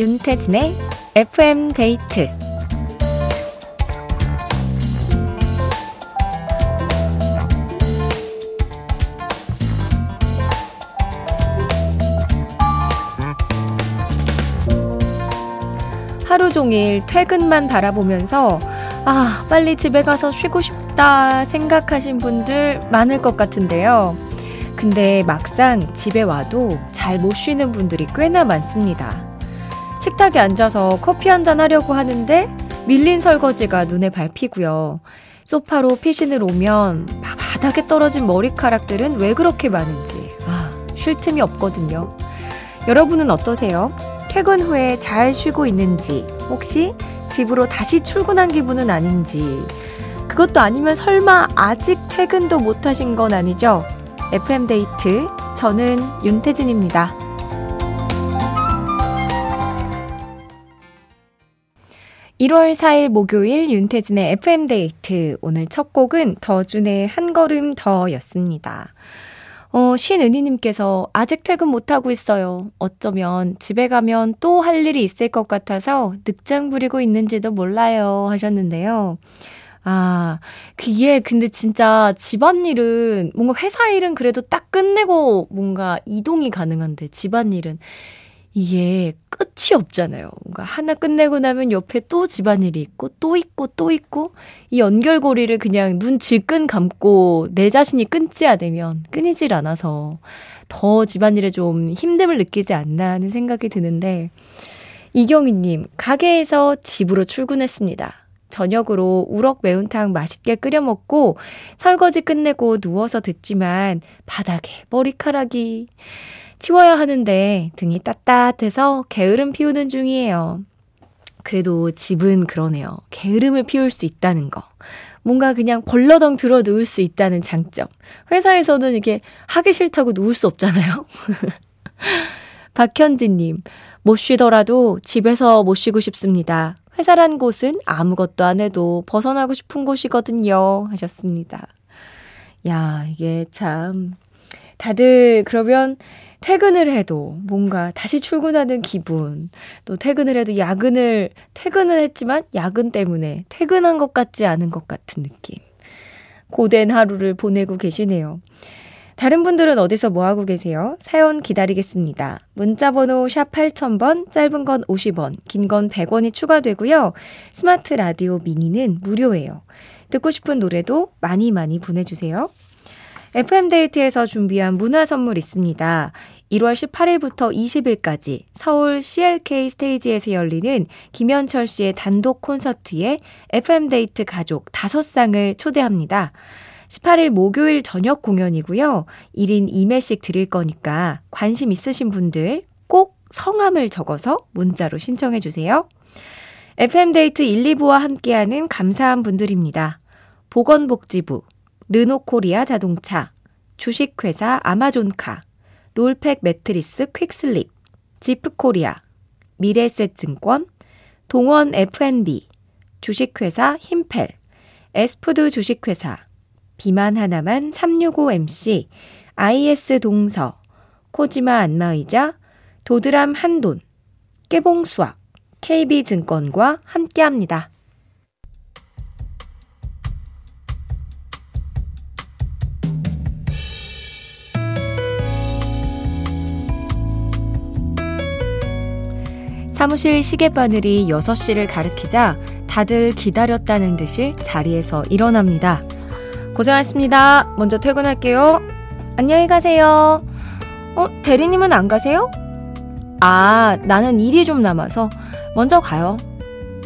윤태진의 FM 데이트 하루 종일 퇴근만 바라보면서 아, 빨리 집에 가서 쉬고 싶다 생각하신 분들 많을 것 같은데요. 근데 막상 집에 와도 잘 못 쉬는 분들이 꽤나 많습니다. 식탁에 앉아서 커피 한잔 하려고 하는데 밀린 설거지가 눈에 밟히고요. 소파로 피신을 오면 바닥에 떨어진 머리카락들은 왜 그렇게 많은지 아, 쉴 틈이 없거든요. 여러분은 어떠세요? 퇴근 후에 잘 쉬고 있는지 혹시 집으로 다시 출근한 기분은 아닌지 그것도 아니면 설마 아직 퇴근도 못 하신 건 아니죠? FM데이트 저는 윤태진입니다. 1월 4일 목요일 윤태진의 FM데이트. 오늘 첫 곡은 더준의 한 걸음 더 였습니다. 어, 신은희님께서 아직 퇴근 못하고 있어요. 어쩌면 집에 가면 또 할 일이 있을 것 같아서 늑장 부리고 있는지도 몰라요. 하셨는데요. 아, 그게 근데 진짜 집안일은 뭔가 회사 일은 그래도 딱 끝내고 뭔가 이동이 가능한데 집안일은 이게 끝이 없잖아요. 뭔가 하나 끝내고 나면 옆에 또 집안일이 있고 또 있고 또 있고 이 연결고리를 그냥 눈 질끈 감고 내 자신이 끊지 않으면 끊이질 않아서 더 집안일에 좀 힘듦을 느끼지 않나 하는 생각이 드는데 이경희님 가게에서 집으로 출근했습니다. 저녁으로 우럭 매운탕 맛있게 끓여 먹고 설거지 끝내고 누워서 듣지만 바닥에 머리카락이 치워야 하는데 등이 따뜻해서 게으름 피우는 중이에요. 그래도 집은 그러네요. 게으름을 피울 수 있다는 거. 뭔가 그냥 벌러덩 들어 누울 수 있다는 장점. 회사에서는 이게 하기 싫다고 누울 수 없잖아요. 박현진님, 못 쉬더라도 집에서 못 쉬고 싶습니다. 회사란 곳은 아무것도 안 해도 벗어나고 싶은 곳이거든요. 하셨습니다. 야, 이게 참. 다들 그러면 퇴근을 해도 뭔가 다시 출근하는 기분, 또 퇴근을 해도 야근을, 퇴근을 했지만 야근 때문에 퇴근한 것 같지 않은 것 같은 느낌. 고된 하루를 보내고 계시네요. 다른 분들은 어디서 뭐 하고 계세요? 사연 기다리겠습니다. 문자번호 샵 8000번, 짧은 건 50원, 긴 건 100원이 추가되고요. 스마트 라디오 미니는 무료예요. 듣고 싶은 노래도 많이 많이 보내주세요. FM데이트에서 준비한 문화 선물 있습니다. 1월 18일부터 20일까지 서울 CLK 스테이지에서 열리는 김현철 씨의 단독 콘서트에 FM데이트 가족 5쌍을 초대합니다. 18일 목요일 저녁 공연이고요. 1인 2매씩 드릴 거니까 관심 있으신 분들 꼭 성함을 적어서 문자로 신청해 주세요. FM데이트 1, 2부와 함께하는 감사한 분들입니다. 보건복지부, 르노코리아 자동차, 주식회사 아마존카, 롤팩 매트리스 퀵슬립, 지프코리아, 미래에셋증권, 동원 F&B, 주식회사 힘펠, 에스푸드 주식회사, 비만 하나만 365MC, IS 동서, 코지마 안마의자, 도드람 한돈, 깨봉수학, KB증권과 함께합니다. 사무실 시계바늘이 6시를 가리키자 다들 기다렸다는 듯이 자리에서 일어납니다. 고생하셨습니다. 먼저 퇴근할게요. 안녕히 가세요. 어, 대리님은 안 가세요? 아, 나는 일이 좀 남아서 먼저 가요.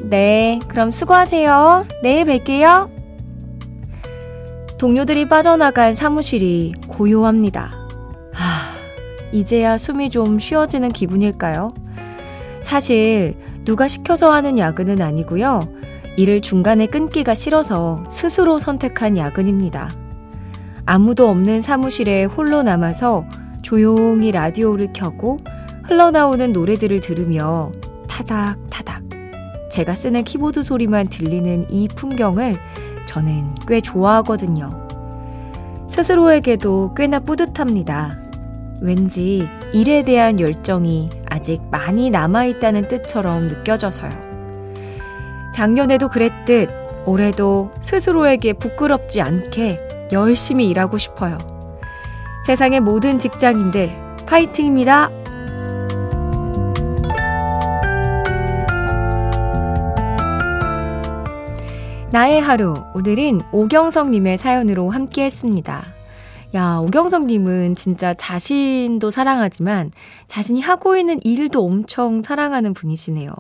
네, 그럼 수고하세요. 내일 뵐게요. 동료들이 빠져나간 사무실이 고요합니다. 하, 이제야 숨이 좀 쉬어지는 기분일까요? 사실 누가 시켜서 하는 야근은 아니고요. 일을 중간에 끊기가 싫어서 스스로 선택한 야근입니다. 아무도 없는 사무실에 홀로 남아서 조용히 라디오를 켜고 흘러나오는 노래들을 들으며 타닥타닥 제가 쓰는 키보드 소리만 들리는 이 풍경을 저는 꽤 좋아하거든요. 스스로에게도 꽤나 뿌듯합니다. 왠지 일에 대한 열정이 아직 많이 남아있다는 뜻처럼 느껴져서요. 작년에도 그랬듯 올해도 스스로에게 부끄럽지 않게 열심히 일하고 싶어요. 세상의 모든 직장인들 파이팅입니다. 나의 하루, 오늘은 오경성님의 사연으로 함께 했습니다. 야, 오경성님은 진짜 자신도 사랑하지만 자신이 하고 있는 일도 엄청 사랑하는 분이시네요.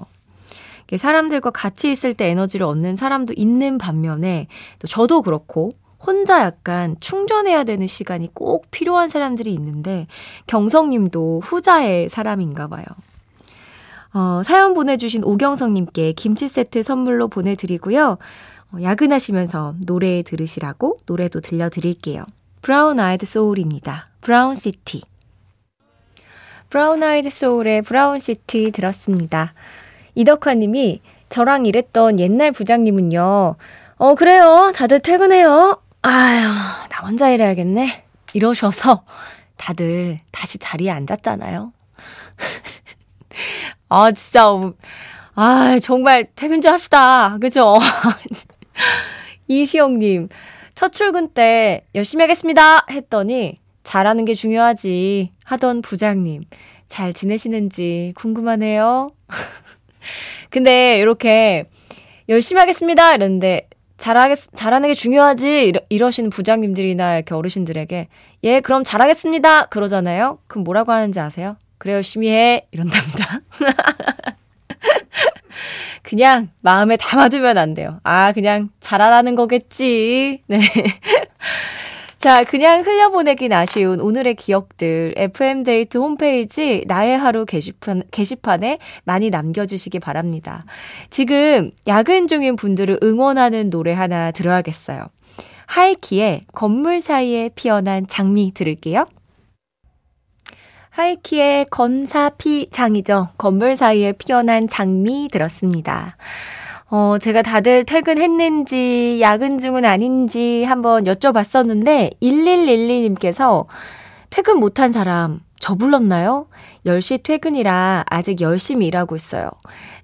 사람들과 같이 있을 때 에너지를 얻는 사람도 있는 반면에 또 저도 그렇고 혼자 약간 충전해야 되는 시간이 꼭 필요한 사람들이 있는데 경성님도 후자의 사람인가 봐요. 어, 사연 보내주신 오경성님께 김치 세트 선물로 보내드리고요. 어, 야근하시면서 노래 들으시라고 노래도 들려드릴게요. 브라운 아이드 소울입니다. 브라운 시티. 브라운 아이드 소울의 브라운 시티 들었습니다. 이덕화 님이 저랑 일했던 옛날 부장님은요. 어, 그래요. 다들 퇴근해요. 아휴, 나 혼자 일해야겠네. 이러셔서 다들 다시 자리에 앉았잖아요. 아, 진짜. 아, 정말 퇴근 좀 합시다. 그죠? 이시영님, 첫 출근 때 열심히 하겠습니다 했더니 잘하는 게 중요하지 하던 부장님 잘 지내시는지 궁금하네요. 근데 이렇게 열심히 하겠습니다 이랬는데 잘하겠 잘하는 게 중요하지 이러, 이러시는 부장님들이나 이렇게 어르신들에게 예 그럼 잘하겠습니다 그러잖아요. 그럼 뭐라고 하는지 아세요? 그래 열심히 해 이런답니다. 그냥 마음에 담아두면 안 돼요. 아, 그냥 잘하라는 거겠지. 네. 자, 그냥 흘려보내긴 아쉬운 오늘의 기억들 FM데이트 홈페이지 나의 하루 게시판, 게시판에 많이 남겨주시기 바랍니다. 지금 야근 중인 분들을 응원하는 노래 하나 들어야겠어요. 하이키의 건물 사이에 피어난 장미 들을게요. 하이키의 건사피장이죠. 건물 사이에 피어난 장미 들었습니다. 어, 제가 다들 퇴근했는지, 야근 중은 아닌지 한번 여쭤봤었는데, 1112님께서 퇴근 못한 사람, 저 불렀나요? 10시 퇴근이라 아직 열심히 일하고 있어요.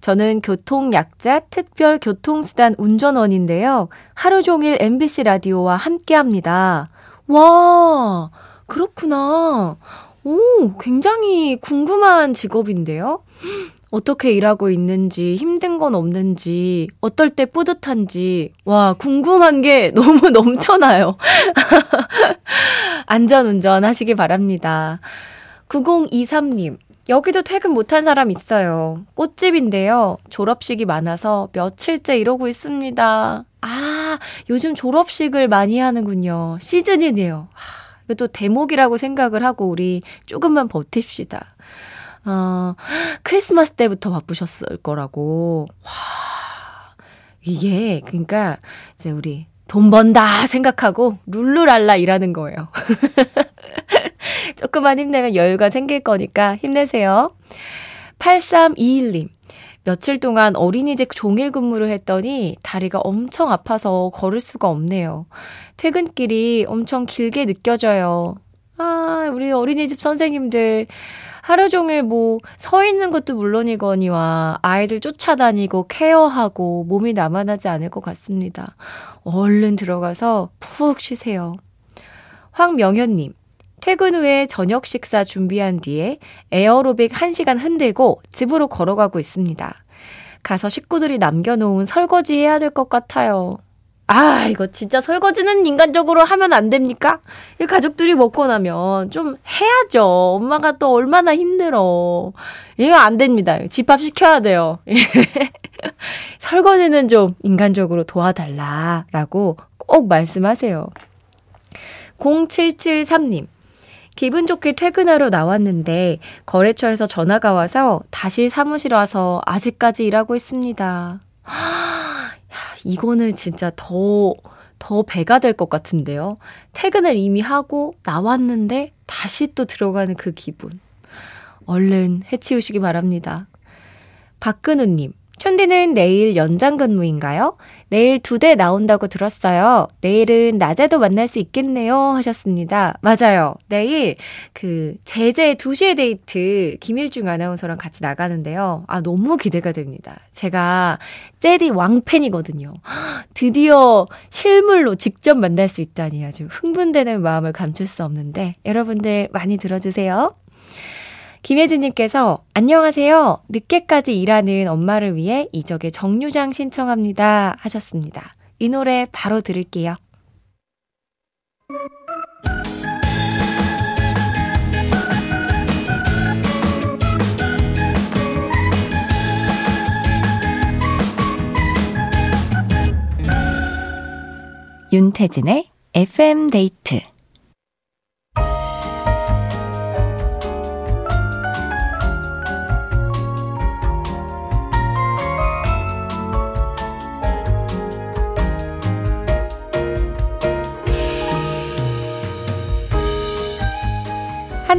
저는 교통약자 특별 교통수단 운전원인데요. 하루 종일 MBC 라디오와 함께 합니다. 와, 그렇구나. 오, 굉장히 궁금한 직업인데요? 어떻게 일하고 있는지, 힘든 건 없는지, 어떨 때 뿌듯한지, 와, 궁금한 게 너무 넘쳐나요. 안전 운전 하시기 바랍니다. 9023님, 여기도 퇴근 못한 사람 있어요. 꽃집인데요. 졸업식이 많아서 며칠째 이러고 있습니다. 아, 요즘 졸업식을 많이 하는군요. 시즌이네요. 하. 또 대목이라고 생각을 하고 우리 조금만 버팁시다. 어, 크리스마스 때부터 바쁘셨을 거라고. 와, 이게, 그러니까, 이제 우리 돈 번다 생각하고 룰루랄라 일하는 거예요. 조금만 힘내면 여유가 생길 거니까 힘내세요. 8321님. 며칠 동안 어린이집 종일 근무를 했더니 다리가 엄청 아파서 걸을 수가 없네요. 퇴근길이 엄청 길게 느껴져요. 아, 우리 어린이집 선생님들 하루 종일 뭐 서 있는 것도 물론이거니와 아이들 쫓아다니고 케어하고 몸이 남아나지 않을 것 같습니다. 얼른 들어가서 푹 쉬세요. 황명현님, 퇴근 후에 저녁 식사 준비한 뒤에 에어로빅 1시간 흔들고 집으로 걸어가고 있습니다. 가서 식구들이 남겨놓은 설거지 해야 될 것 같아요. 아, 이거 진짜 설거지는 인간적으로 하면 안 됩니까? 이 가족들이 먹고 나면 좀 해야죠. 엄마가 또 얼마나 힘들어. 이거 안 됩니다. 집합 시켜야 돼요. 설거지는 좀 인간적으로 도와달라라고 꼭 말씀하세요. 0773님. 기분 좋게 퇴근하러 나왔는데 거래처에서 전화가 와서 다시 사무실 와서 아직까지 일하고 있습니다. 이거는 진짜 더, 더 배가 될 것 같은데요. 퇴근을 이미 하고 나왔는데 다시 또 들어가는 그 기분. 얼른 해치우시기 바랍니다. 박근우님, 촌디는 내일 연장 근무인가요? 내일 두 대 나온다고 들었어요. 내일은 낮에도 만날 수 있겠네요. 하셨습니다. 맞아요. 내일 그 제제 2시에 데이트 김일중 아나운서랑 같이 나가는데요. 아, 너무 기대가 됩니다. 제가 젤리 왕팬이거든요. 드디어 실물로 직접 만날 수 있다니 아주 흥분되는 마음을 감출 수 없는데 여러분들 많이 들어주세요. 김혜진님께서 안녕하세요. 늦게까지 일하는 엄마를 위해 이적의 정류장 신청합니다. 하셨습니다. 이 노래 바로 들을게요. 윤태진의 FM 데이트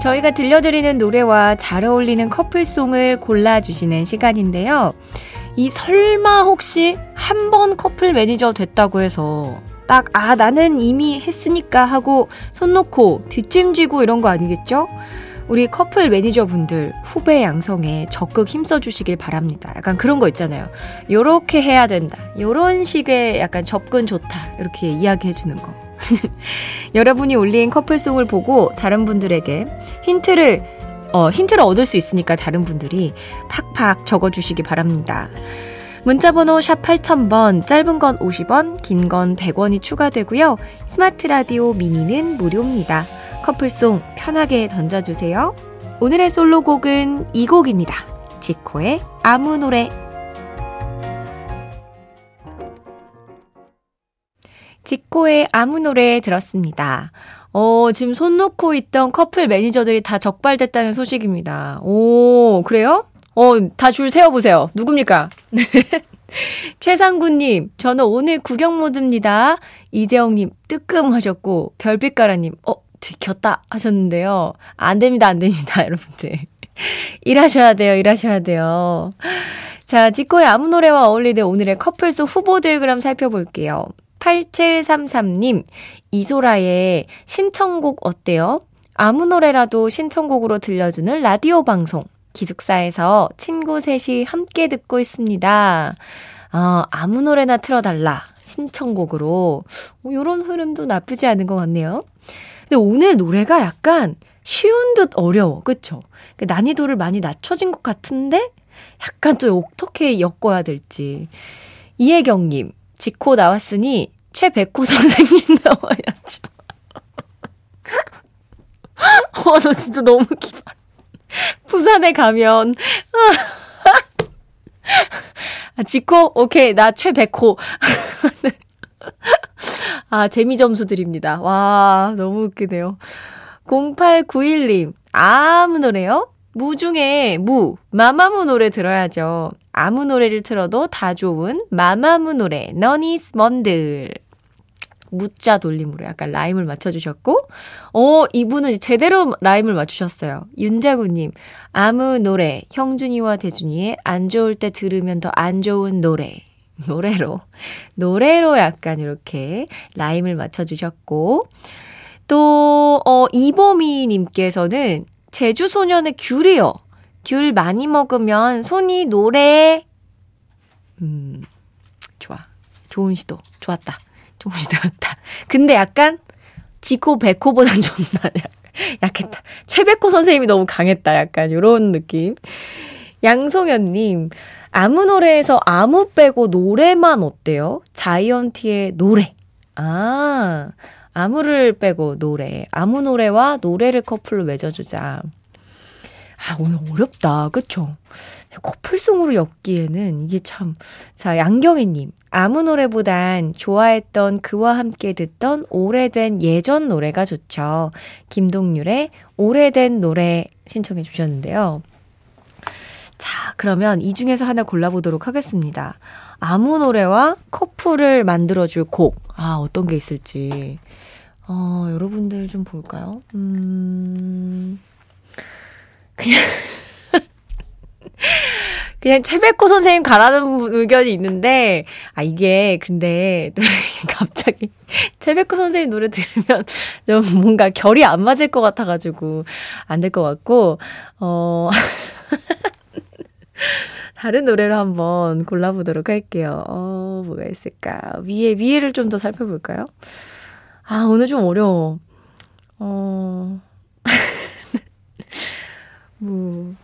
저희가 들려드리는 노래와 잘 어울리는 커플송을 골라주시는 시간인데요. 이 설마 혹시 한 번 커플 매니저 됐다고 해서 딱, 아, 나는 이미 했으니까 하고 손 놓고 뒷짐지고 이런 거 아니겠죠? 우리 커플 매니저 분들 후배 양성에 적극 힘써 주시길 바랍니다. 약간 그런 거 있잖아요. 요렇게 해야 된다. 요런 식의 약간 접근 좋다. 이렇게 이야기해 주는 거. 여러분이 올린 커플송을 보고 다른 분들에게 힌트를 어, 힌트를 얻을 수 있으니까 다른 분들이 팍팍 적어주시기 바랍니다. 문자번호 샵 8000번, 짧은 건 50원, 긴 건 100원이 추가되고요. 스마트 라디오 미니는 무료입니다. 커플송 편하게 던져주세요. 오늘의 솔로곡은 이 곡입니다. 지코의 아무 노래 지코의 아무 노래 들었습니다. 어, 지금 손 놓고 있던 커플 매니저들이 다 적발됐다는 소식입니다. 오, 그래요? 어, 다 줄 세워보세요. 누굽니까? 최상구님, 저는 오늘 구경 모드입니다. 이재영님, 뜨끔 하셨고, 별빛가라님, 어, 들켰다 하셨는데요. 안 됩니다, 안 됩니다, 여러분들. 일하셔야 돼요, 일하셔야 돼요. 자, 지코의 아무 노래와 어울리는 오늘의 커플송 후보들 그럼 살펴볼게요. 8733님, 이소라의 신청곡 어때요? 아무 노래라도 신청곡으로 들려주는 라디오 방송. 기숙사에서 친구 셋이 함께 듣고 있습니다. 어, 아무 노래나 틀어달라. 신청곡으로. 어, 요런 흐름도 나쁘지 않은 것 같네요. 근데 오늘 노래가 약간 쉬운 듯 어려워. 그쵸? 그 난이도를 많이 낮춰진 것 같은데 약간 또 어떻게 엮어야 될지. 이혜경님, 지코 나왔으니 최백호 선생님 나와야죠. 와, 너 진짜 너무 기발. 부산에 가면. 아, 지코? 오케이. 나 최백호. 아, 재미 점수 드립니다. 와, 너무 웃기네요. 0891님, 아무 노래요? 무 중에 무, 마마무 노래 들어야죠. 아무 노래를 틀어도 다 좋은 마마무 노래, 너니스 먼들. 무자 돌림으로 약간 라임을 맞춰주셨고, 어, 이분은 제대로 라임을 맞추셨어요. 윤자구님, 아무 노래, 형준이와 대준이의 안 좋을 때 들으면 더 안 좋은 노래. 노래로, 노래로 약간 이렇게 라임을 맞춰주셨고, 또, 어, 이보미님께서는 제주 소년의 귤이요. 귤 많이 먹으면 손이 노래. 음, 좋아. 좋은 시도. 좋았다. 좋은 시도였다. 근데 약간 지코 백호보단 좀 나, 약했다. 최백호 선생님이 너무 강했다. 약간 요런 느낌. 양송현님, 아무 노래에서 아무 빼고 노래만 어때요? 자이언티의 노래. 아, 아무를 빼고 노래. 아무 노래와 노래를 커플로 맺어주자. 아, 오늘 어렵다. 그쵸? 커플송으로 엮기에는 이게 참. 자, 양경희님. 아무 노래보단 좋아했던 그와 함께 듣던 오래된 예전 노래가 좋죠. 김동률의 오래된 노래 신청해 주셨는데요. 자, 그러면 이 중에서 하나 골라보도록 하겠습니다. 아무 노래와 커플을 만들어줄 곡. 아, 어떤 게 있을지. 어, 여러분들 좀 볼까요? 음, 그냥, 그냥 최백호 선생님 가라는 의견이 있는데, 아, 이게, 근데, 갑자기, 최백호 선생님 노래 들으면 좀 뭔가 결이 안 맞을 것 같아가지고, 안 될 것 같고, 어, 다른 노래를 한번 골라보도록 할게요. 어, 뭐가 있을까? 위에, 위에를 좀 더 살펴볼까요? 아, 오늘 좀 어려워. 어, 뭐,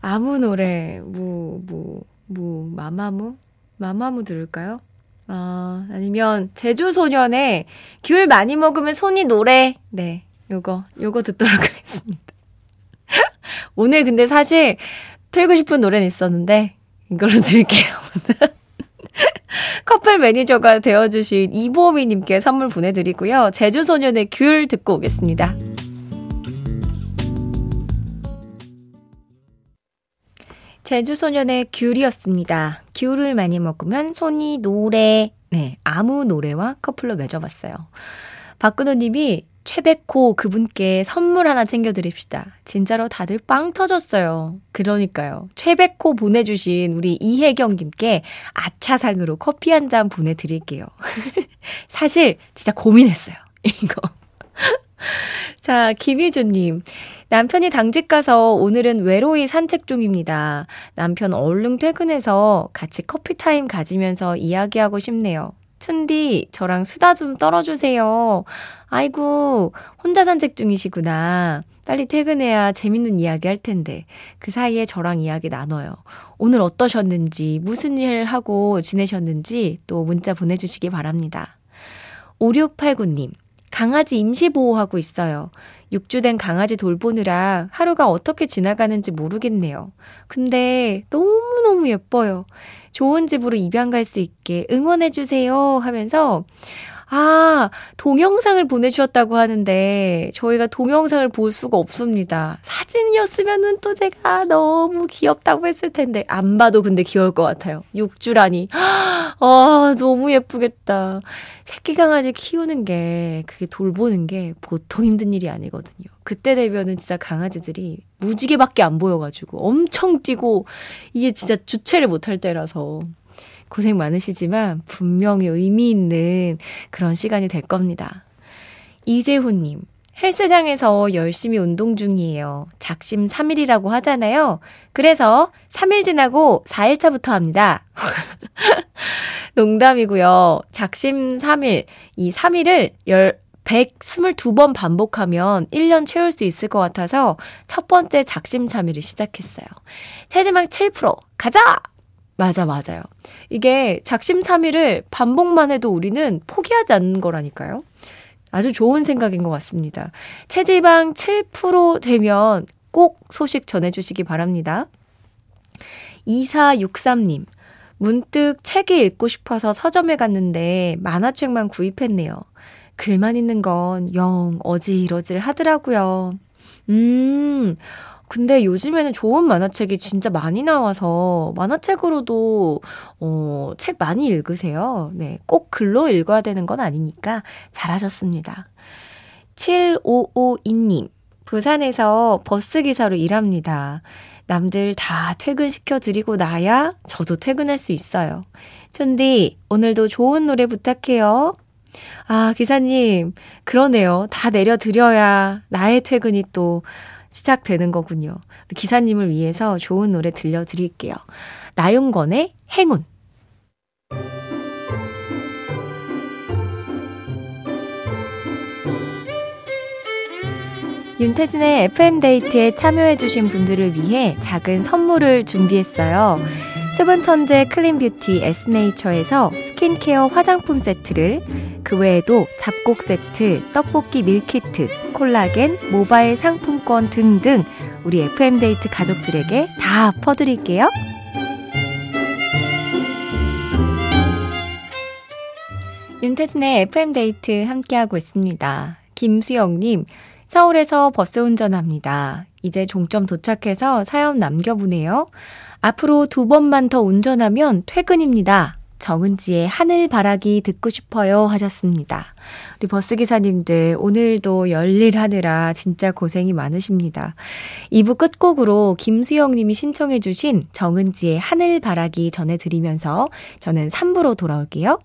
아무 노래, 뭐, 뭐, 뭐, 마마무? 마마무 들을까요? 아, 아니면, 제주소년의 귤 많이 먹으면 손이 노래. 네, 요거, 요거 듣도록 하겠습니다. 오늘 근데 사실 틀고 싶은 노래는 있었는데, 이걸로 드릴게요. 커플 매니저가 되어주신 이보미님께 선물 보내드리고요. 제주소년의 귤 듣고 오겠습니다. 제주소년의 귤이었습니다. 귤을 많이 먹으면 손이 노래. 네, 아무 노래와 커플로 맺어봤어요. 박근호 님이 최백호 그분께 선물 하나 챙겨드립시다. 진짜로 다들 빵 터졌어요. 그러니까요. 최백호 보내주신 우리 이혜경님께 아차상으로 커피 한 잔 보내드릴게요. 사실 진짜 고민했어요. 이거. 자, 김희주님. 남편이 당직 가서 오늘은 외로이 산책 중입니다. 남편 얼른 퇴근해서 같이 커피 타임 가지면서 이야기하고 싶네요. 춘디, 저랑 수다 좀 떨어주세요. 아이고, 혼자 산책 중이시구나. 빨리 퇴근해야 재밌는 이야기 할 텐데. 그 사이에 저랑 이야기 나눠요. 오늘 어떠셨는지, 무슨 일 하고 지내셨는지 또 문자 보내주시기 바랍니다. 5689님, 강아지 임시보호하고 있어요. 6주 된 강아지 돌보느라 하루가 어떻게 지나가는지 모르겠네요. 근데 너무너무 예뻐요. 좋은 집으로 입양 갈 수 있게 응원해주세요 하면서 아, 동영상을 보내주셨다고 하는데, 저희가 동영상을 볼 수가 없습니다. 사진이었으면은 또 제가 너무 귀엽다고 했을 텐데, 안 봐도 근데 귀여울 것 같아요. 육주라니. 아, 너무 예쁘겠다. 새끼 강아지 키우는 게, 그게 돌보는 게 보통 힘든 일이 아니거든요. 그때 되면은 진짜 강아지들이 무지개밖에 안 보여가지고 엄청 뛰고, 이게 진짜 주체를 못할 때라서. 고생 많으시지만 분명히 의미 있는 그런 시간이 될 겁니다. 이재훈님, 헬스장에서 열심히 운동 중이에요. 작심 3일이라고 하잖아요. 그래서 3일 지나고 4일차부터 합니다. 농담이고요. 작심 3일, 이 3일을 열, 122번 반복하면 1년 채울 수 있을 것 같아서 첫 번째 작심 3일을 시작했어요. 체지방 7% 가자! 맞아, 맞아요. 이게 작심삼일을 반복만 해도 우리는 포기하지 않는 거라니까요. 아주 좋은 생각인 것 같습니다. 체지방 7% 되면 꼭 소식 전해주시기 바랍니다. 2463님, 문득 책이 읽고 싶어서 서점에 갔는데 만화책만 구입했네요. 글만 있는 건 영 어지러질 하더라고요. 음, 근데 요즘에는 좋은 만화책이 진짜 많이 나와서 만화책으로도 어, 책 많이 읽으세요. 네, 꼭 글로 읽어야 되는 건 아니니까 잘하셨습니다. 7552님, 부산에서 버스 기사로 일합니다. 남들 다 퇴근시켜 드리고 나야 저도 퇴근할 수 있어요. 촌디, 오늘도 좋은 노래 부탁해요. 아, 기사님, 그러네요. 다 내려드려야 나의 퇴근이 또 시작되는 거군요. 기사님을 위해서 좋은 노래 들려드릴게요. 나윤건의 행운. 윤태진의 FM데이트에 참여해주신 분들을 위해 작은 선물을 준비했어요. 수분 천재 clean beauty 에스네이처에서 스킨케어 화장품 세트를 그 외에도 잡곡 세트, 떡볶이 밀키트, 콜라겐, 모바일 상품권 등등 우리 FM데이트 가족들에게 다 퍼드릴게요. 윤태진의 FM데이트 함께하고 있습니다. 김수영님, 서울에서 버스 운전합니다. 이제 종점 도착해서 사연 남겨보네요. 앞으로 두 번만 더 운전하면 퇴근입니다. 정은지의 하늘바라기 듣고 싶어요 하셨습니다. 우리 버스기사님들 오늘도 열일하느라 진짜 고생이 많으십니다. 2부 끝곡으로 김수영 님이 신청해 주신 정은지의 하늘바라기 전해드리면서 저는 3부로 돌아올게요.